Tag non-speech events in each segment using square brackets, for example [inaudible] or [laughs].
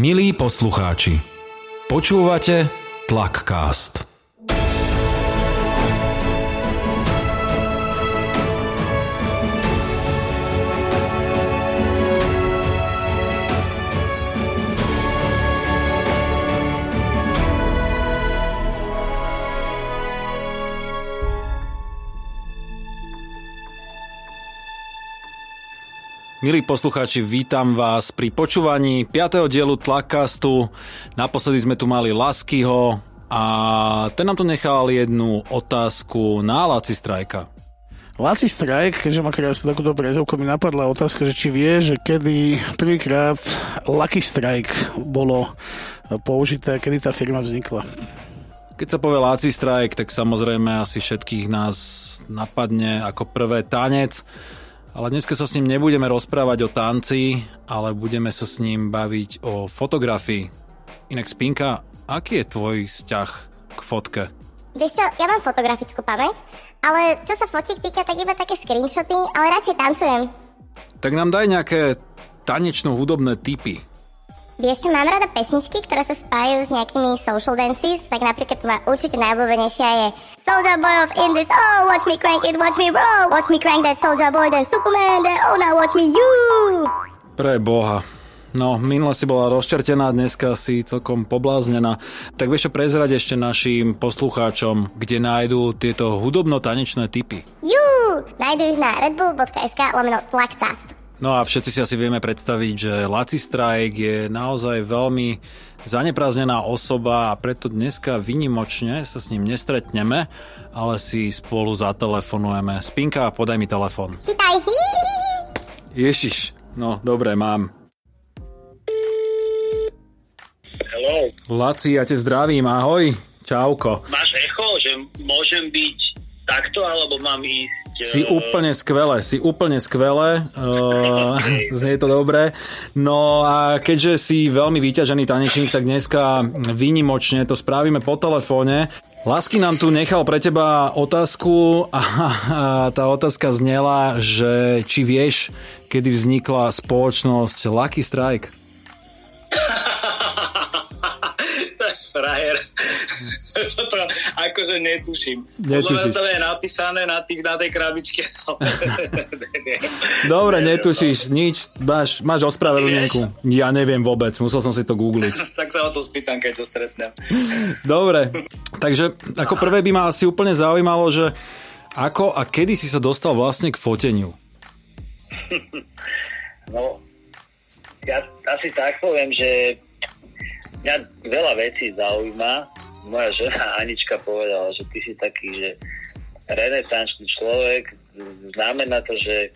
Milí poslucháči, počúvate Tlakcast. Milí poslucháči, vítam vás pri počúvaní 5. dielu Tlakastu. Naposledy sme tu mali Laskyho a ten nám tu nechal jednu otázku na Laci Strajka. Laci Strajk, keďže má krásnu takúto prezovku, mi napadla otázka, že či vie, že kedy prvýkrát Lucky Strike bolo použité, kedy tá firma vznikla. Keď sa povie Laci Strike, tak samozrejme asi všetkých nás napadne ako prvé tanec. Ale dneska sa s ním nebudeme rozprávať o tanci, ale budeme sa s ním baviť o fotografii. Inak Spinka, aký je tvoj vzťah k fotke? Vieš čo, ja mám fotografickú pamäť, ale čo sa fotiek týka, tak iba také screenshoty, ale radšej tancujem. Tak nám daj nejaké tanečno-hudobné typy. Vieš čo, mám rada pesničky, ktoré sa spájajú s nejakými social dances, tak napríklad má určite najobľúbenejšia je Soldier boy of Indies, oh watch me crank it, watch me roll, watch me crank that soldier boy, then Superman, then oh now watch me you. Pre boha. No, minule si bola rozčertená, dneska si celkom pobláznená. Tak vieš čo prezrať ešte našim poslucháčom, kde nájdú tieto hudobno-tanečné typy? Jú, nájdú ich na redbull.sk lomeno tlakcast. No a všetci si asi vieme predstaviť, že Laci Strike je naozaj veľmi zaneprázdnená osoba a preto dneska vynimočne sa s ním nestretneme, ale si spolu zatelefonujeme. Spinka, podaj mi telefon. Chytaj. Ježiš, no dobre, mám. Hello. Laci, ja te zdravím, ahoj. Čauko. Máš echo, že môžem byť takto, alebo mám ísť... Si úplne skvelé, si úplne skvelé, uh, [laughs] znie to dobre. No a keďže si veľmi vyťažený tanečník, tak dneska výnimočne to spravíme po telefóne. Lasky nám tu nechal pre teba otázku a, a tá otázka znela, že či vieš, kedy vznikla spoločnosť Lucky Strike? Frajer. Toto [laughs] akože netuším. Podľa Netušíš. mňa to je napísané na, tých, na tej krabičke. [laughs] Dobre, netušíš nič, máš, máš ospravedlnenku. Ja neviem vôbec, musel som si to googliť. [laughs] tak sa o to spýtam, keď to stretnem. Dobre, takže ako prvé by ma asi úplne zaujímalo, že ako a kedy si sa dostal vlastne k foteniu? No, ja asi tak poviem, že mňa veľa vecí zaujíma. Moja žena Anička povedala, že ty si taký, že renesančný človek. Znamená to, že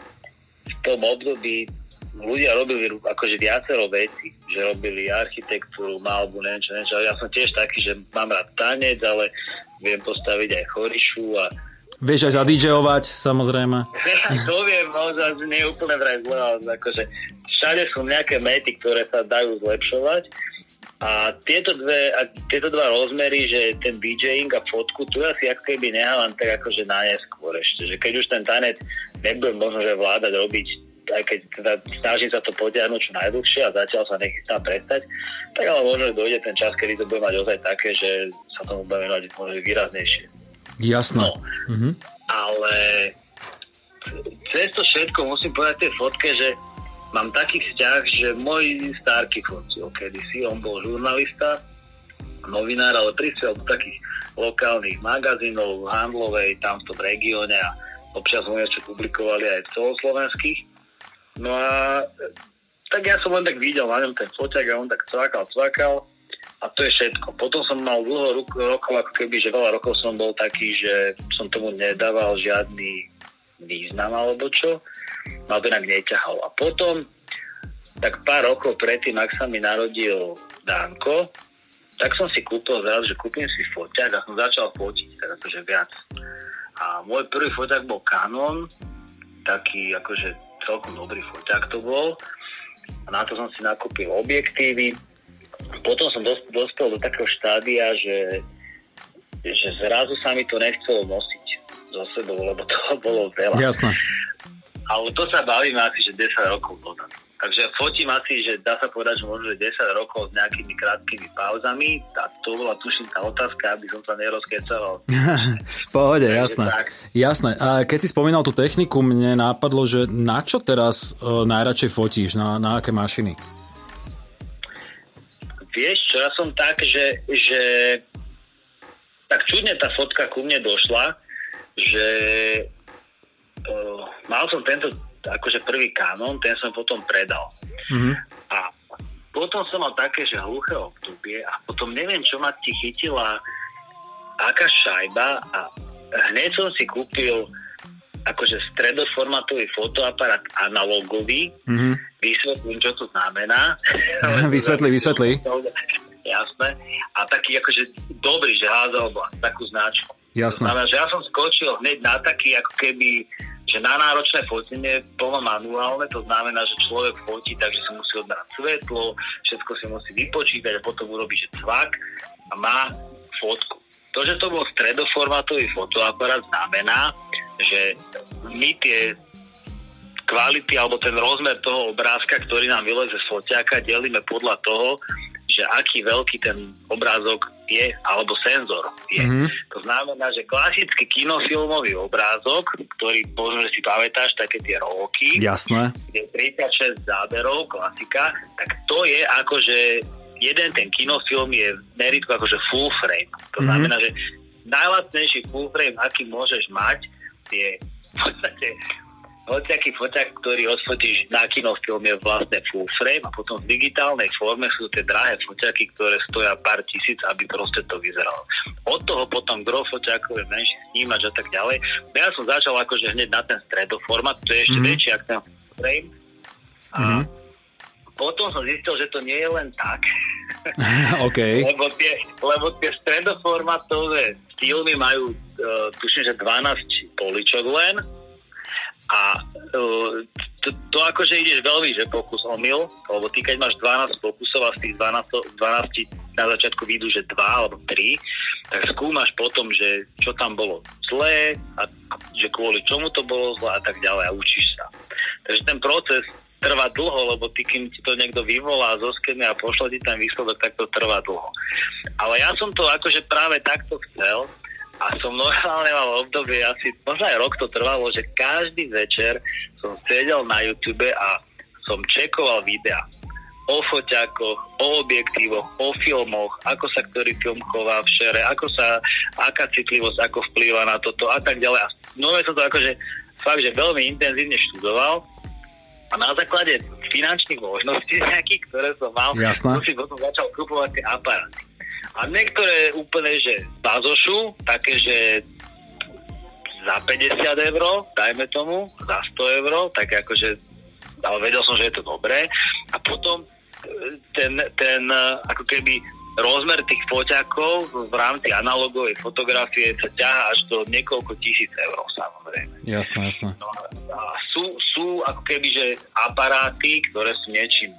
v tom období ľudia robili akože viacero veci, že robili architektúru, malbu, neviem čo, neviem čo. Ja som tiež taký, že mám rád tanec, ale viem postaviť aj chorišu a Vieš aj zadížeovať, samozrejme. [laughs] to viem, no, nie je úplne vraj zle, ale akože všade sú nejaké mety, ktoré sa dajú zlepšovať. A tieto, dve, a tieto dva rozmery, že ten DJing a fotku, tu ja si ako keby nehávam tak akože na neskôr ešte, že keď už ten tanec nebudem možno, že vládať robiť aj keď teda snažím sa to potiahnuť čo najdlhšie a zatiaľ sa nechystám prestať, tak ale možno že dojde ten čas, kedy to bude mať ozaj také, že sa tomu bude venovať možno výraznejšie. Jasné. No. Mhm. Ale cez to všetko musím povedať tej fotke, že mám taký vzťah, že môj starky fotil kedysi, on bol žurnalista, novinár, ale prišiel do takých lokálnych magazínov, handlovej, tam v regióne a občas mu niečo publikovali aj v celoslovenských. No a tak ja som len tak videl na ňom ten foťak a on tak cvakal, cvakal a to je všetko. Potom som mal dlho rokov, ako keby, že veľa rokov som bol taký, že som tomu nedával žiadny význam alebo čo. Ma to inak neťahal. A potom, tak pár rokov predtým, ak sa mi narodil Danko, tak som si kúpil zrazu, že kúpim si foťak a som začal fotiť, teda to, že viac. A môj prvý foťak bol Canon, taký akože celkom dobrý foťak to bol. A na to som si nakúpil objektívy. Potom som dos- dospel do takého štádia, že, že zrazu sa mi to nechcelo nosiť so sebou, lebo [laughs] toho bolo veľa. Jasné. Ale to sa bavíme asi, že 10 rokov dozadu. Takže fotím asi, že dá sa povedať, že možno že 10 rokov s nejakými krátkými pauzami. A to bola tuším tá otázka, aby som sa nerozkecoval. [laughs] v pohode, jasné. Jasné. A keď si spomínal tú techniku, mne nápadlo, že na čo teraz uh, najradšej fotíš? Na, na aké mašiny? Vieš čo, ja som tak, že, že tak čudne tá fotka ku mne došla, že uh, mal som tento akože prvý kanon, ten som potom predal. Mm-hmm. A potom som mal také, že hluché obdobie a potom neviem, čo ma ti chytila aká šajba a hneď som si kúpil akože stredoformátový fotoaparát analogový. Mm-hmm. Vysvetlím, čo to znamená. [laughs] vysvetli, vysvetli. Jasné. A taký akože dobrý, že házal takú značku. Jasné. Znamená, že ja som skočil hneď na taký, ako keby, že na náročné fotenie plno manuálne, to znamená, že človek fotí, takže si musí odbrať svetlo, všetko si musí vypočítať a potom urobí, že cvak a má fotku. To, že to bol stredoformátový fotoaparát, znamená, že my tie kvality alebo ten rozmer toho obrázka, ktorý nám vyleze z foťáka, delíme podľa toho, že aký veľký ten obrázok je, alebo senzor je. Mm-hmm. To znamená, že klasický kinofilmový obrázok, ktorý možno, že si pamätáš, také tie roky, Jasné. kde 36 záberov, klasika, tak to je akože jeden ten kinofilm je meritko akože full frame. To mm-hmm. znamená, že najlacnejší full frame, aký môžeš mať, je v podstate hociaký foťák, ktorý odfotíš na kinofilm je vlastne full frame a potom v digitálnej forme sú tie drahé foťaky, ktoré stoja pár tisíc, aby proste to vyzeralo. Od toho potom gro foťákov je menší snímač a tak ďalej. Ja som začal akože hneď na ten stredoformat, to je ešte mm-hmm. väčší ako ten frame. A mm-hmm. potom som zistil, že to nie je len tak. [laughs] okay. lebo, tie, lebo tie stredoformatové filmy majú, uh, tuším, že 12 poličok len a uh, to, to akože ideš veľmi, že pokus omyl, lebo ty keď máš 12 pokusov a z tých 12, 12 na začiatku vidú, že 2 alebo 3, tak skúmaš potom, že čo tam bolo zlé a že kvôli čomu to bolo zlé a tak ďalej a učíš sa. Takže ten proces trvá dlho, lebo ty, kým ti to niekto vyvolá zo skene a pošle ti ten výsledok, tak to trvá dlho. Ale ja som to akože práve takto chcel, a som normálne mal obdobie, asi možno aj rok to trvalo, že každý večer som sedel na YouTube a som čekoval videa o foťákoch, o objektívoch, o filmoch, ako sa ktorý film chová v šere, ako sa, aká citlivosť, ako vplýva na toto a tak ďalej. A nové som to akože fakt, že veľmi intenzívne študoval a na základe finančných možností [laughs] nejakých, ktoré som mal, som si potom začal kupovať tie aparáty. A niektoré úplne, že bazošu, také, že za 50 eur, dajme tomu, za 100 eur, tak akože, ale vedel som, že je to dobré. A potom e, ten, ten e, ako keby rozmer tých foťakov v rámci analogovej fotografie sa ťahá až do niekoľko tisíc eur, samozrejme. Jasné, jasné. No, a sú, sú ako keby, že aparáty, ktoré sú niečím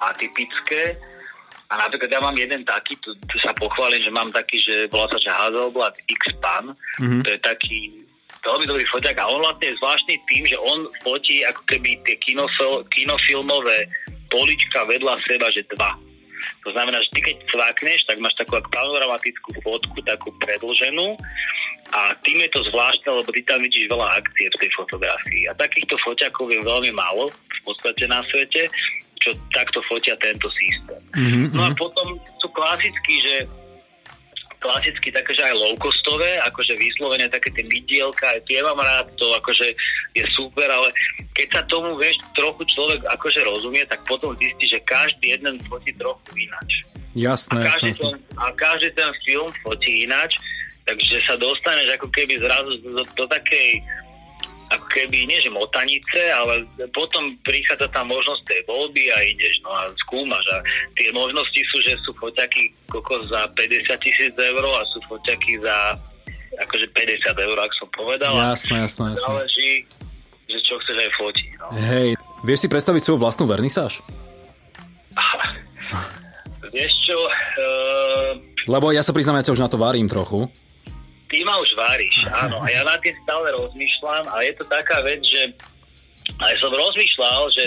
atypické, a napríklad ja mám jeden taký, tu, tu sa pochválim, že mám taký, že volá sa, že Hasselblad X-Pan. Mm-hmm. To je taký veľmi dobrý foťák a on vlastne je zvláštny tým, že on fotí ako keby tie kinofil, kinofilmové polička vedľa seba, že dva. To znamená, že ty keď cvakneš, tak máš takú panoramatickú fotku, takú predlženú a tým je to zvláštne, lebo ty tam vidíš veľa akcie v tej fotografii. A takýchto foťakov je veľmi málo v podstate na svete čo takto fotia tento systém. Mm-hmm. No a potom sú klasicky, že klasicky také, že aj low-costové, akože vyslovene také tie mydielka, aj tie mám rád, to akože je super, ale keď sa tomu, vieš, trochu človek akože rozumie, tak potom zistí, že každý jeden fotí trochu ináč. Jasné, a každý, jasné. Ten, a každý ten film fotí ináč, takže sa dostaneš ako keby zrazu do, do takej ako keby, nie že motanice, ale potom prichádza tá možnosť tej voľby a ideš, no a skúmaš. A tie možnosti sú, že sú foťaky kokos za 50 tisíc eur a sú foťaky za akože 50 eur, ak som povedal. Jasné, jasné, jasné. Záleží, že čo chceš aj fotiť. No. Hej, vieš si predstaviť svoju vlastnú vernisáž? [laughs] vieš čo? Uh... Lebo ja sa priznám, ja ťa už na to varím trochu ty ma už varíš, [laughs] áno. A ja na tým stále rozmýšľam a je to taká vec, že aj som rozmýšľal, že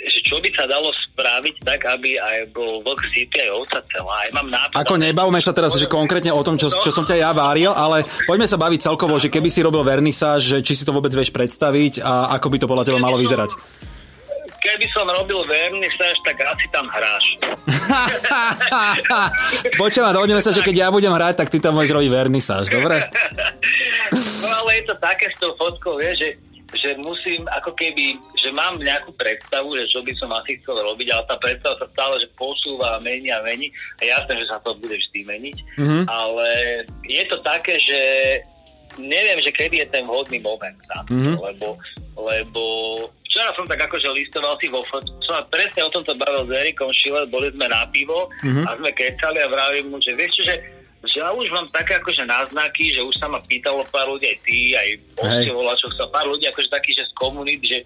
že čo by sa dalo spraviť tak, aby aj bol vlk City aj ovca celá. Aj mám nápad, Ako nebavme sa teraz, že konkrétne o tom, čo, čo som ťa ja váril, ale poďme sa baviť celkovo, že keby si robil vernisáž, že či si to vôbec vieš predstaviť a ako by to podľa teba malo vyzerať. Keby som robil vernisáž, tak asi tam hráš. [laughs] Počúva, dohodneme sa, že keď ja budem hrať, tak ty tam môžeš robiť vernisáž, dobre? [laughs] no ale je to také s tou fotkou, vieš, že že musím ako keby, že mám nejakú predstavu, že čo by som asi chcel robiť, ale tá predstava sa stále, že posúva a mení a mení a jasné, že sa to bude vždy meniť, mm-hmm. ale je to také, že neviem, že kedy je ten vhodný moment na to, mm-hmm. lebo, lebo včera som tak akože listoval si vo som presne o tomto bavil s Erikom Schiller, boli sme na pivo mm-hmm. a sme kecali a vravím mu, že vieš čo, že že ja už mám také akože náznaky, že už sa ma pýtalo pár ľudí, aj ty, aj poste čo sa pár ľudí akože taký, že z komunít, že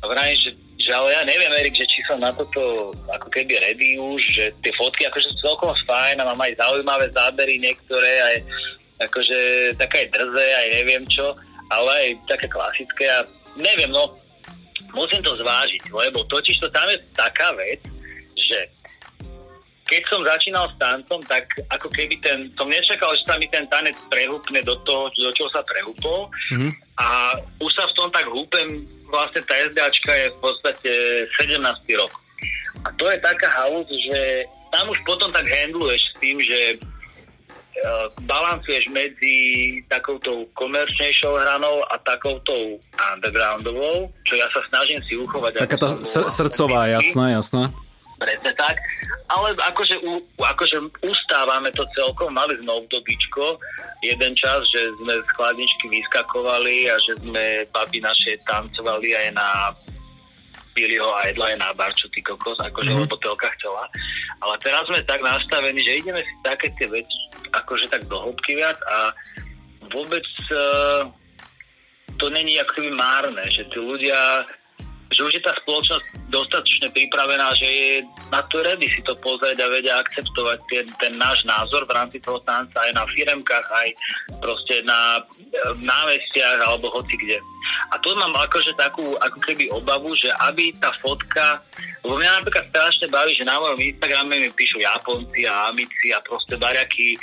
vrajím, že, že ale ja neviem, Erik, že či som na toto ako keby ready už, že tie fotky akože sú celkom fajn a mám aj zaujímavé zábery niektoré, aj akože také aj drze, aj neviem čo, ale aj také klasické a neviem, no musím to zvážiť, lebo totiž to tam je taká vec, že keď som začínal s tancom, tak ako keby ten, som nečakal, že sa mi ten tanec prehúpne do toho, do čoho sa prehúpol. Mm-hmm. A už sa v tom tak húpem, vlastne tá SDAčka je v podstate 17. rok. A to je taká halus, že tam už potom tak handluješ s tým, že balancuješ medzi takouto komerčnejšou hranou a takouto undergroundovou, čo ja sa snažím si uchovať. Taká tá sr- srdcová, jasná, jasná presne tak. Ale akože, u, akože ustávame to celkom, mali sme obdobíčko, jeden čas, že sme z chladničky vyskakovali a že sme babi naše tancovali aj na Billyho Idla aj na Barču, ty kokos, akože mm-hmm. lebo telka chcela. Ale teraz sme tak nastavení, že ideme si také tie veci akože tak do hĺbky viac a vôbec uh, to není akoby márne, že tí ľudia že už je tá spoločnosť dostatočne pripravená, že je na to ready si to pozrieť a vedia akceptovať ten, ten náš názor v rámci toho tanca aj na firemkách, aj proste na námestiach alebo hoci kde. A tu mám akože takú ako keby obavu, že aby tá fotka, lebo mňa napríklad strašne baví, že na mojom Instagrame mi píšu Japonci a Amici a proste bariaky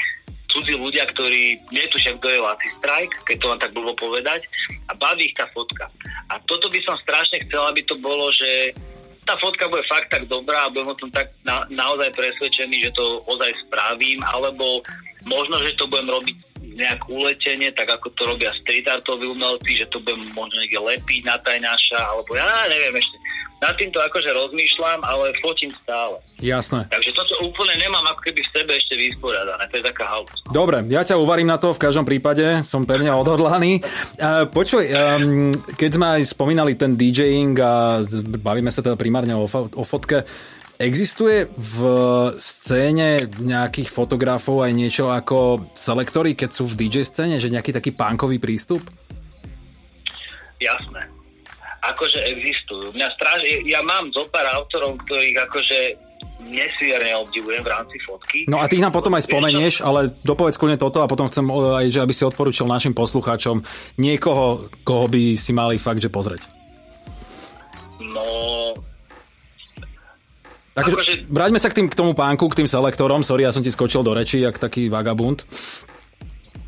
cudzí ľudia, ktorí netušia, kto je Laci Strike, keď to vám tak bolo povedať, a baví ich tá fotka. A toto by som strašne chcel, aby to bolo, že tá fotka bude fakt tak dobrá a budem o tom tak na, naozaj presvedčený, že to ozaj spravím, alebo možno, že to budem robiť nejak uletenie, tak ako to robia street artoví umelci, že to budem možno niekde lepiť na tajnáša, alebo ja neviem ešte nad týmto akože rozmýšľam, ale fotím stále. Jasné. Takže toto úplne nemám ako keby v sebe ešte vysporiadané. To je taká halus. Dobre, ja ťa uvarím na to v každom prípade, som pevne odhodlaný. Počuj, um, keď sme aj spomínali ten DJing a bavíme sa teda primárne o fotke, Existuje v scéne nejakých fotografov aj niečo ako selektory, keď sú v DJ scéne, že nejaký taký pánkový prístup? Jasné akože existujú. Mňa stráž, ja mám zo pár autorov, ktorých akože nesmierne obdivujem v rámci fotky. No a ty nám potom aj spomenieš, ale dopovedz kľudne toto a potom chcem aj, že aby si odporúčil našim poslucháčom niekoho, koho by si mali fakt, že pozrieť. No... Takže akože... vráťme sa k, tým, k tomu pánku, k tým selektorom. Sorry, ja som ti skočil do reči, jak taký vagabund.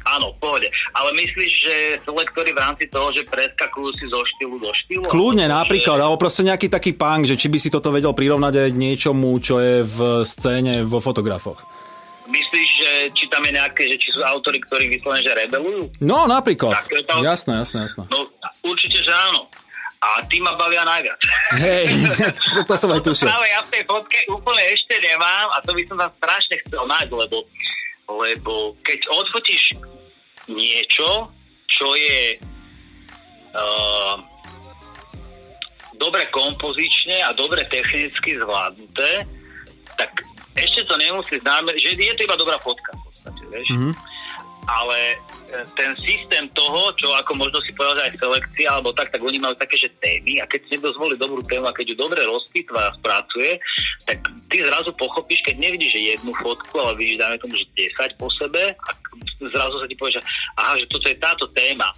Áno, v pohode. Ale myslíš, že selektory v rámci toho, že preskakujú si zo štýlu do štýlu? Kľudne napríklad, že... alebo proste nejaký taký punk, že či by si toto vedel prirovnať aj niečomu, čo je v scéne vo fotografoch. Myslíš, že či tam je nejaké, že či sú autory, ktorí vyslovene, že rebelujú? No, napríklad. Tak, to. Jasné, jasné, jasné. No, určite, že áno. A tí ma bavia najviac. Hej, [laughs] to som aj tušil. Práve ja v tej fotke úplne ešte nemám a to by som tam strašne chcel nájsť, lebo lebo keď odfotíš niečo, čo je uh, dobre kompozične a dobre technicky zvládnuté, tak ešte to nemusí znamenáť, že je to iba dobrá fotka v podstate, vieš. Mm-hmm. Ale e, ten systém toho, čo ako možno si povedať aj selekcia, alebo tak, tak oni majú také, že témy a keď si niekto zvolí dobrú tému a keď ju dobre rozpýtva a spracuje, tak ty zrazu pochopíš, keď nevidíš že jednu fotku, ale vidíš, dáme tomu, že 10 po sebe a zrazu sa ti povie, že aha, že toto je táto téma.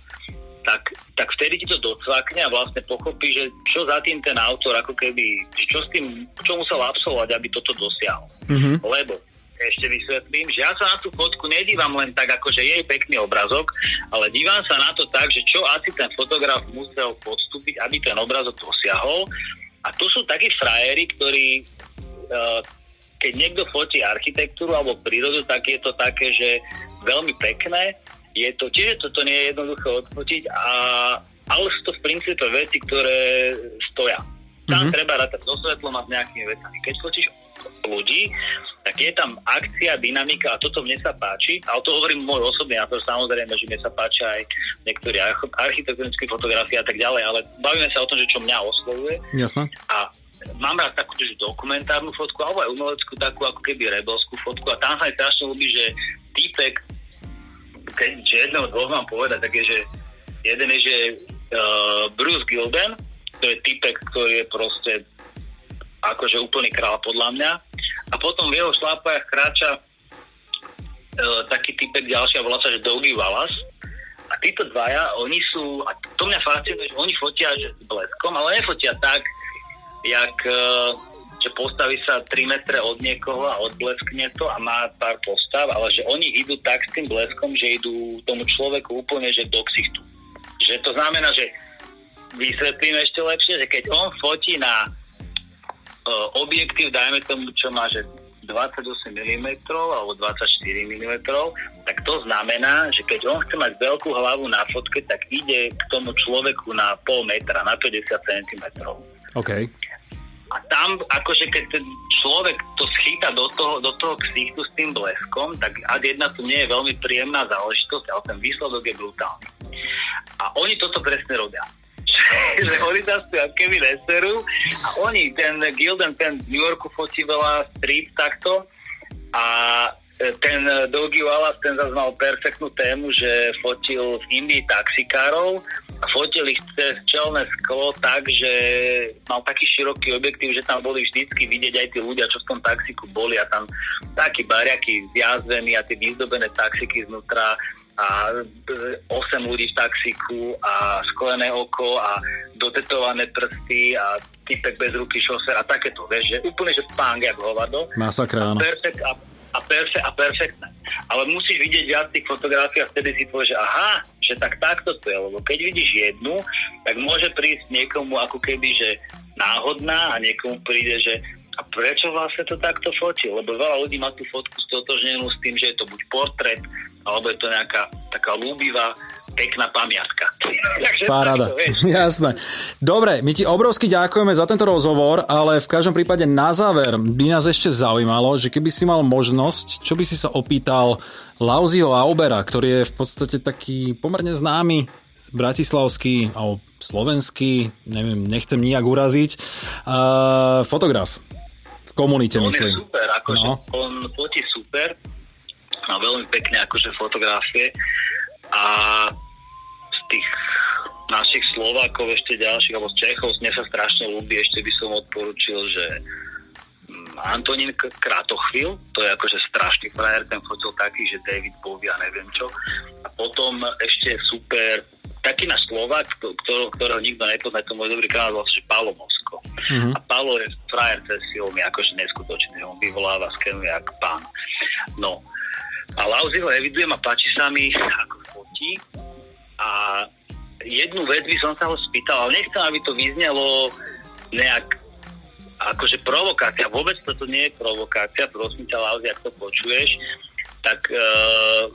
tak, tak vtedy ti to docvakne a vlastne pochopí, že čo za tým ten autor, ako keby, čo s tým, čo musel absolvovať, aby toto dosiahol. Mm-hmm. Lebo ešte vysvetlím, že ja sa na tú fotku nedívam len tak, ako že je pekný obrazok, ale dívam sa na to tak, že čo asi ten fotograf musel podstúpiť, aby ten obrazok dosiahol. A tu sú takí frajeri, ktorí uh, keď niekto fotí architektúru alebo prírodu, tak je to také, že veľmi pekné. Je to, tiež toto nie je jednoduché odfotiť, a, ale sú to v princípe veci, ktoré stoja. Tam mm-hmm. treba rátať so svetlom a s nejakými vecami. Keď fotíš ľudí, tak je tam akcia, dynamika a toto mne sa páči. A o to hovorím môj osobný názor, samozrejme, že mne sa páčia aj niektorí architektonické fotografie a tak ďalej, ale bavíme sa o tom, že čo mňa oslovuje. Jasne. A mám rád takú že dokumentárnu fotku, alebo aj umeleckú takú ako keby rebelskú fotku a tam sa mi strašne ľúbi, že týpek, keď jedného dvoch mám povedať, tak je, že jeden je, že uh, Bruce Gilden, to je typek, ktorý je proste akože úplný král podľa mňa. A potom v jeho šlápajach kráča e, taký typek ďalší a volá sa, že Dougie Wallace. A títo dvaja, oni sú, a to mňa fascinuje, že oni fotia že s bleskom, ale nefotia tak, jak e, že postaví sa 3 metre od niekoho a odbleskne to a má pár postav, ale že oni idú tak s tým bleskom, že idú tomu človeku úplne že do ksichtu. Že to znamená, že vysvetlím ešte lepšie, že keď on fotí na objektív, dajme tomu, čo má, že 28 mm alebo 24 mm, tak to znamená, že keď on chce mať veľkú hlavu na fotke, tak ide k tomu človeku na pol metra, na 50 cm. OK. A tam, akože keď ten človek to schyta do toho, do toho ksichtu s tým bleskom, tak ad jedna tu nie je veľmi príjemná záležitosť, ale ten výsledok je brutálny. A oni toto presne robia [laughs] že oni si keby neserú a oni, ten Gilden, ten v New Yorku fotí veľa street takto. A ten Dougie Wallace, ten zase mal perfektnú tému, že fotil v Indii taxikárov a fotil ich cez čelné sklo tak, že mal taký široký objektív, že tam boli vždycky vidieť aj tí ľudia, čo v tom taxiku boli a tam takí bariaky zjazvení a tie vyzdobené taxiky znútra a 8 ľudí v taxiku a sklené oko a dotetované prsty a typek bez ruky šofer a takéto, vieš, že úplne, že spánk jak hovado. Masakra, áno. A, perfekt, a, a, perfe, a perfektné. Ale musíš vidieť viac tých fotografií a vtedy si povieš, že aha, že tak takto to je, lebo keď vidíš jednu, tak môže prísť niekomu ako keby, že náhodná a niekomu príde, že a prečo vlastne to takto fotí? Lebo veľa ľudí má tú fotku stotožnenú s tým, že je to buď portrét, alebo je to nejaká taká ľúbivá, pekná pamiatka. [laughs] Paráda, [laughs] jasné. Dobre, my ti obrovsky ďakujeme za tento rozhovor, ale v každom prípade na záver by nás ešte zaujímalo, že keby si mal možnosť, čo by si sa opýtal Lauziho Aubera, ktorý je v podstate taký pomerne známy bratislavský alebo slovenský, neviem, nechcem nijak uraziť, uh, fotograf komunite, on myslím. je super, akože no. on fotí super, má veľmi pekne akože fotografie a tých našich Slovákov ešte ďalších, alebo z Čechov, mne sa strašne ľúbi, ešte by som odporučil, že mm, Antonín Kratochvil, to je akože strašný frajer, ten fotil taký, že David Bowie a neviem čo. A potom ešte super taký na Slovak, ktorého, ktorého nikto nepozná, to môj dobrý kanál, vlastne, že Paolo Mosko. Mm-hmm. A Paolo je frajer cez filmy, akože neskutočný, on vyvoláva skenu jak pán. No, a Lauzi ho evidujem a páči sa mi, ako fotí. A jednu vec by som sa ho spýtal, ale nechcem, aby to vyznelo nejak akože provokácia. Vôbec toto nie je provokácia, prosím ťa, Lauzi, ak to počuješ tak uh,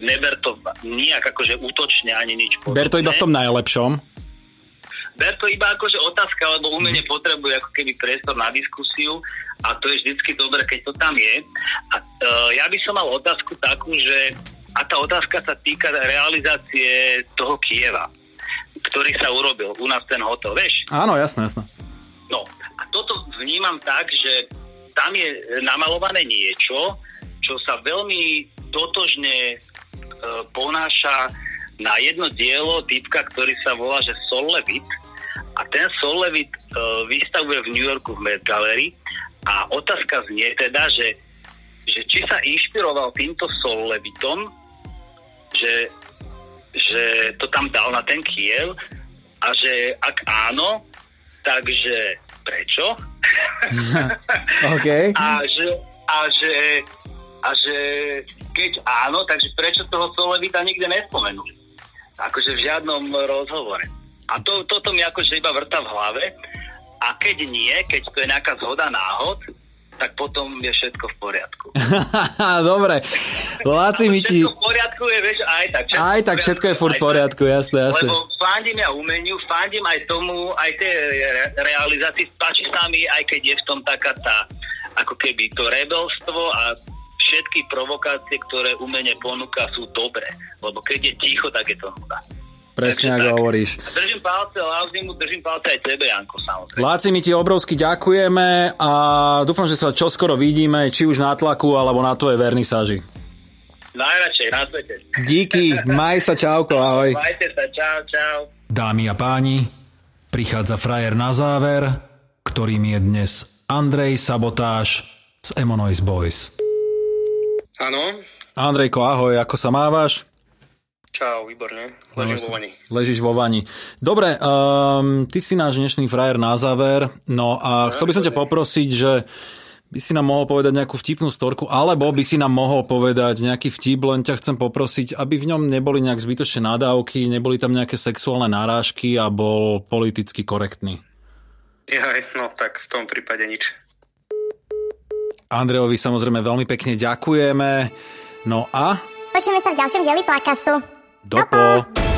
neber to nijak akože útočne ani nič podobné. Ber to iba v tom najlepšom. Ber to iba akože otázka, lebo umenie potrebuje ako keby priestor na diskusiu a to je vždycky dobré, keď to tam je. A uh, ja by som mal otázku takú, že a tá otázka sa týka realizácie toho Kieva, ktorý sa urobil u nás ten hotel, vieš? Áno, jasné, jasné. No, a toto vnímam tak, že tam je namalované niečo, čo sa veľmi totožne e, ponáša na jedno dielo typka, ktorý sa volá, že Sol Levit. A ten Sol Levit e, vystavuje v New Yorku v Met Gallery. A otázka znie teda, že, že či sa inšpiroval týmto Sol Levitom, že že to tam dal na ten kiel a že ak áno, takže prečo? [laughs] OK. a že, a že, a že keď áno, takže prečo toho Solevita nikde nespomenuli? Akože v žiadnom rozhovore. A to, toto mi akože iba vrta v hlave. A keď nie, keď to je nejaká zhoda náhod, tak potom je všetko v poriadku. [laughs] Dobre. Láci mi ti... Všetko v poriadku je, vieš, aj tak. Všetko Aj tak všetko je furt v poriadku, jasné, jasné. Lebo fandím ja umeniu, fandím aj tomu, aj tej re- realizácii, páči sa mi, aj keď je v tom taká tá, ako keby to rebelstvo a všetky provokácie, ktoré umenie ponúka, sú dobré. Lebo keď je ticho, tak je to nuda. Presne Takže ako tak. hovoríš. Držím palce Lauzimu, držím palce aj tebe, Janko, samozrejme. Láci, my ti obrovsky ďakujeme a dúfam, že sa čoskoro vidíme, či už na tlaku, alebo na tvojej vernisáži. Najradšej na svete. Díky, maj sa, čauko, ahoj. Majte sa, čau, čau. Dámy a páni, prichádza frajer na záver, ktorým je dnes Andrej Sabotáš z Emonoise Boys. Áno, Andrejko, ahoj, ako sa mávaš? Čau, výborne. Ležím vo vani. Ležíš vo vani. Dobre, um, ty si náš dnešný frajer na záver, no a chcel by som ťa poprosiť, že by si nám mohol povedať nejakú vtipnú storku, alebo by si nám mohol povedať nejaký vtip, len ťa chcem poprosiť, aby v ňom neboli nejak zbytočné nadávky, neboli tam nejaké sexuálne nárážky a bol politicky korektný. Jaj, no tak v tom prípade nič. Andrejovi samozrejme veľmi pekne ďakujeme. No a Počujeme sa v ďalšom dieli double